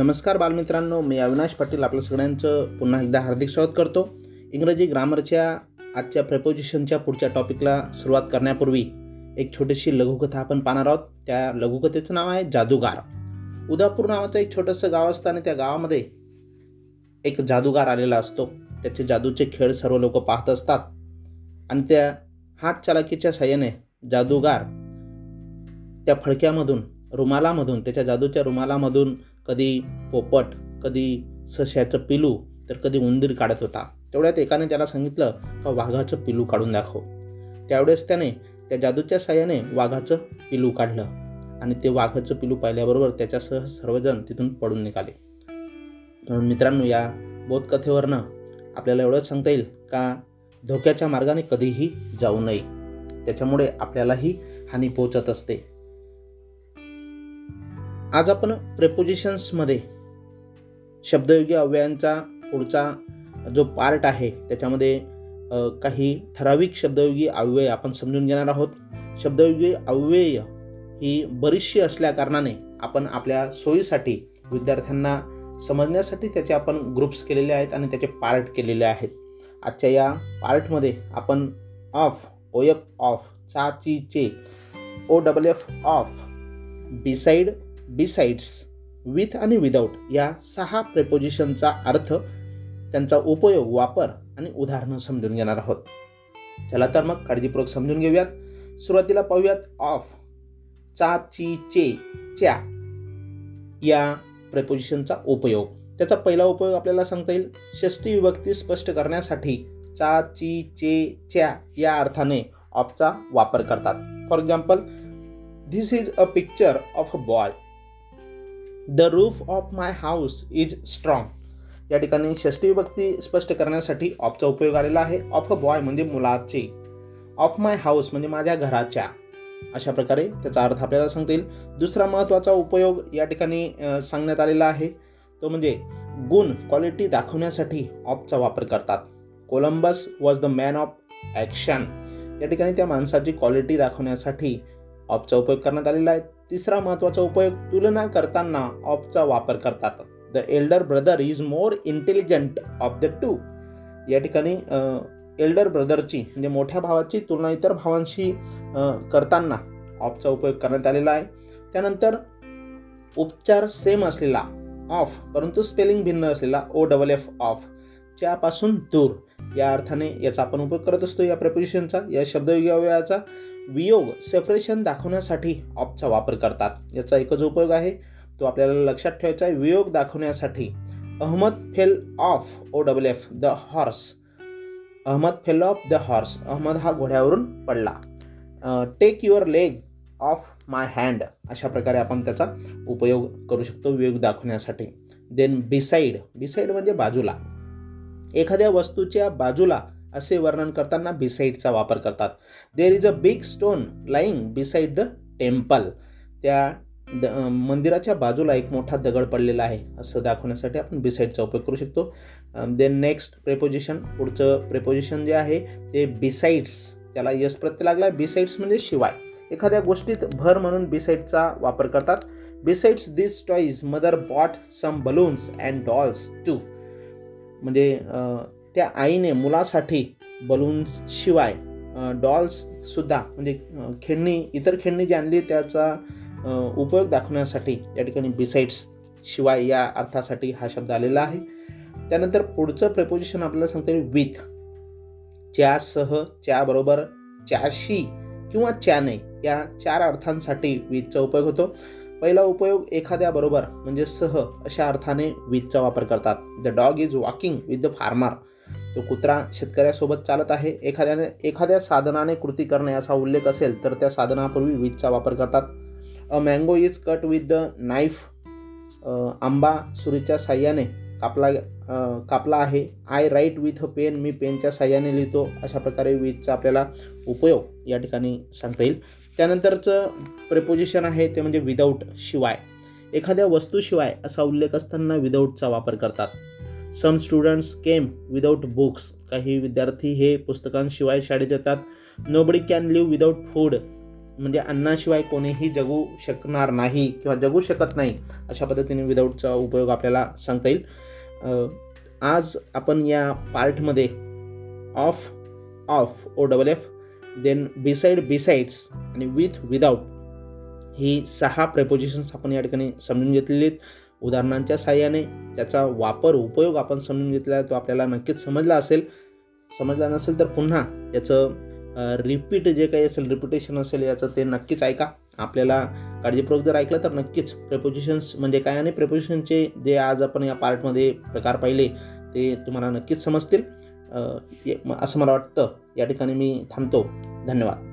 नमस्कार बालमित्रांनो मी अविनाश पाटील आपल्या सगळ्यांचं पुन्हा एकदा हार्दिक स्वागत करतो. इंग्रजी ग्रामरच्या आजच्या प्रेपोजिशनच्या पुढच्या टॉपिकला सुरुवात करण्यापूर्वी एक छोटीशी लघुकथा आपण पाहणार आहोत. त्या लघुकथेचं नाव आहे जादूगार. उदापूर नावाचं एक छोटंसं गाव असतं आणि त्या गावामध्ये एक जादूगार आलेला असतो. त्याचे जादूचे खेळ सर्व लोक पाहत असतात. आणि त्या हात चालाकीच्या साह्याने जादूगार त्या फडक्यामधून रुमालामधून त्याच्या जादूच्या रुमालामधून कधी पोपट कधी सश्याचं पिलू तर कधी उंदीर काढत होता. तेवढ्यात एकाने त्याला सांगितलं का वाघाचं पिलू काढून दाखव. त्यावेळेस त्याने त्या जादूच्या साह्याने वाघाचं पिलू काढलं आणि ते वाघाचं पिलू पाहिल्याबरोबर त्याच्यासह सर्वजण तिथून पडून निघाले. म्हणून मित्रांनो या बोधकथेवरनं आपल्याला एवढंच सांगता येईल का धोक्याच्या मार्गाने कधीही जाऊ नये. त्याच्यामुळे आपल्यालाही हानी पोचत असते. आज आपण प्रेपोजिशन्समध्ये शब्दयोगी अव्ययांचा पुढचा जो पार्ट आहे त्याच्यामध्ये काही ठराविक शब्दयोगी अव्यय आपण समजून घेणार आहोत. शब्दयोगी अव्यय ही बरीचशी असल्याकारणाने आपण आपल्या सोयीसाठी विद्यार्थ्यांना समजण्यासाठी त्याचे आपण ग्रुप्स केलेले आहेत आणि त्याचे पार्ट केलेले आहेत. आजच्या या पार्टमध्ये आपण ऑफ ओयक ऑफ चा ची चे O double F of beside besides with आणि विदाऊट या सहा प्रेपोजिशनचा अर्थ त्यांचा उपयोग वापर आणि उदाहरणं समजून घेणार आहोत. चला तर मग काळजीपूर्वक समजून घेऊयात. सुरुवातीला पाहूयात ऑफ चा ची चे च्या या प्रेपोजिशनचा उपयोग. त्याचा पहिला उपयोग आपल्याला सांगता येईल. षष्टी विभक्ती स्पष्ट करण्यासाठी चा ची चे च्या या अर्थाने ऑफचा वापर करतात. For example this is a picture of a boy the roof of my house is strong या ठिकाणी षष्टी विभक्ती स्पष्ट करण्यासाठी ऑफचा उपयोग आलेला आहे. ऑफ अ बॉय म्हणजे मुलाचे. ऑफ माय हाऊस म्हणजे माझ्या घराच्या. अशा प्रकारे त्याचा अर्थ आपल्याला सांगता येईल दुसरा महत्त्वाचा उपयोग या ठिकाणी सांगण्यात आलेला आहे. तो म्हणजे गुण क्वालिटी दाखवण्यासाठी ऑफचा वापर करतात. Columbus was the man of action या ठिकाणी त्या माणसाची क्वालिटी दाखवण्यासाठी ऑफचा उपयोग करण्यात आलेला आहे. तिसरा महत्त्वाचा उपयोग तुलना करताना ऑफचा वापर करतात. The elder brother is more intelligent of the two या ठिकाणी एल्डर ब्रदरची म्हणजे मोठ्या भावाची तुलना इतर भावांशी करताना ऑफचा उपयोग करण्यात आलेला आहे. त्यानंतर उपचार सेम असलेला ऑफ परंतु स्पेलिंग भिन्न असलेला ओ डबल एफ ऑफ च्यापासून दूर. या अर्थाने याचा आपण उपयोग करत असतो या प्रपोजिशनचा या शब्दयोगी वियोग सेपरेशन दाखवण्यासाठी ऑपचा वापर करतात. याचा एकच उपयोग आहे तो आपल्याला लक्षात ठेवायचा आहे वियोग दाखवण्यासाठी. Ahmad fell off O double F the horse Ahmad fell off the horse Ahmad हा घोड्यावरून पडला. Take your leg off my hand अशा प्रकारे आपण त्याचा उपयोग करू शकतो वियोग दाखवण्यासाठी. देन बिसाईड बिसाईड म्हणजे बाजूला. एखाद्या वस्तूच्या बाजूला असे वर्णन करताना बिसाईडचा वापर करतात. There is a big stone lying beside the temple त्या द मंदिराच्या बाजूला एक मोठा दगड पडलेला आहे. असं दाखवण्यासाठी आपण बिसाईडचा उपयोग करू शकतो. देन नेक्स्ट प्रेपोजिशन पुढचं प्रेपोजिशन जे आहे ते बिसाईड्स त्याला यश प्रत्यय लागला. बिसाईड्स म्हणजे शिवाय. एखाद्या गोष्टीत भर म्हणून बिसाईडचा वापर करतात. Besides this toys mother bought some balloons and dolls too म्हणजे त्या आईने मुलासाठी बलून्सशिवाय डॉल्ससुद्धा म्हणजे खेळणी इतर खेळणी जी आणली त्याचा उपयोग दाखवण्यासाठी या ठिकाणी बिसाइड्स शिवाय या अर्थासाठी हा शब्द आलेला आहे. त्यानंतर पुढचं प्रपोजिशन आपल्याला सांगता येईल विथ च्यासह च्याबरोबर च्याशी किंवा च्याने या चार अर्थांसाठी विथचा उपयोग होतो. पहिला उपयोग एखाद्याबरोबर म्हणजे सह अशा अर्थाने विथचा वापर करतात. The dog is walking with the farmer तो कुत्रा शेतकऱ्यासोबत चालत आहे. एखाद्याने एखाद्या साधनाने कृती करणे असा उल्लेख असेल तर त्या साधनापूर्वी वीजचा वापर करतात. A mango is cut with the knife आंबा सुरीच्या साह्याने कापला कापला आहे. I write with a pen मी पेनच्या साह्याने लिहितो. अशा प्रकारे वीजचा आपल्याला उपयोग या ठिकाणी सांगता येईल. त्यानंतरचं प्रेपोजिशन आहे. ते म्हणजे विदाऊट शिवाय. एखाद्या वस्तूशिवाय असा उल्लेख असताना विदाऊटचा वापर करतात. Some students came without books काही विद्यार्थी हे पुस्तकांशिवाय शाळेत येतात. Nobody can live without food म्हणजे अन्नाशिवाय कोणीही जगू शकणार नाही किंवा जगू शकत नाही अशा पद्धतीने विदाऊटचा उपयोग आपल्याला सांगता येईल. आज आपण या पार्टमध्ये of of O double F then beside besides आणि विथ विदाऊट ही सहा प्रेपोजिशन्स आपण या ठिकाणी समजून घेतलेली आहेत. उदाहरणांच्या साह्याने त्याचा वापर उपयोग आपण समजून घेतला आहे तो आपल्याला नक्कीच समजला असेल. समजला नसेल तर पुन्हा याचं रिपीट जे काही असेल रिपिटेशन असेल याचं ते नक्कीच ऐका. आपल्याला काळजीपूर्वक जर ऐकलं तर नक्कीच प्रेपोजिशन्स म्हणजे काय आणि प्रेपोजिशनचे जे आज आपण या पार्टमध्ये प्रकार पाहिले ते तुम्हाला नक्कीच समजतील. ये- म- असं मला वाटतं. या ठिकाणी मी थांबतो. धन्यवाद.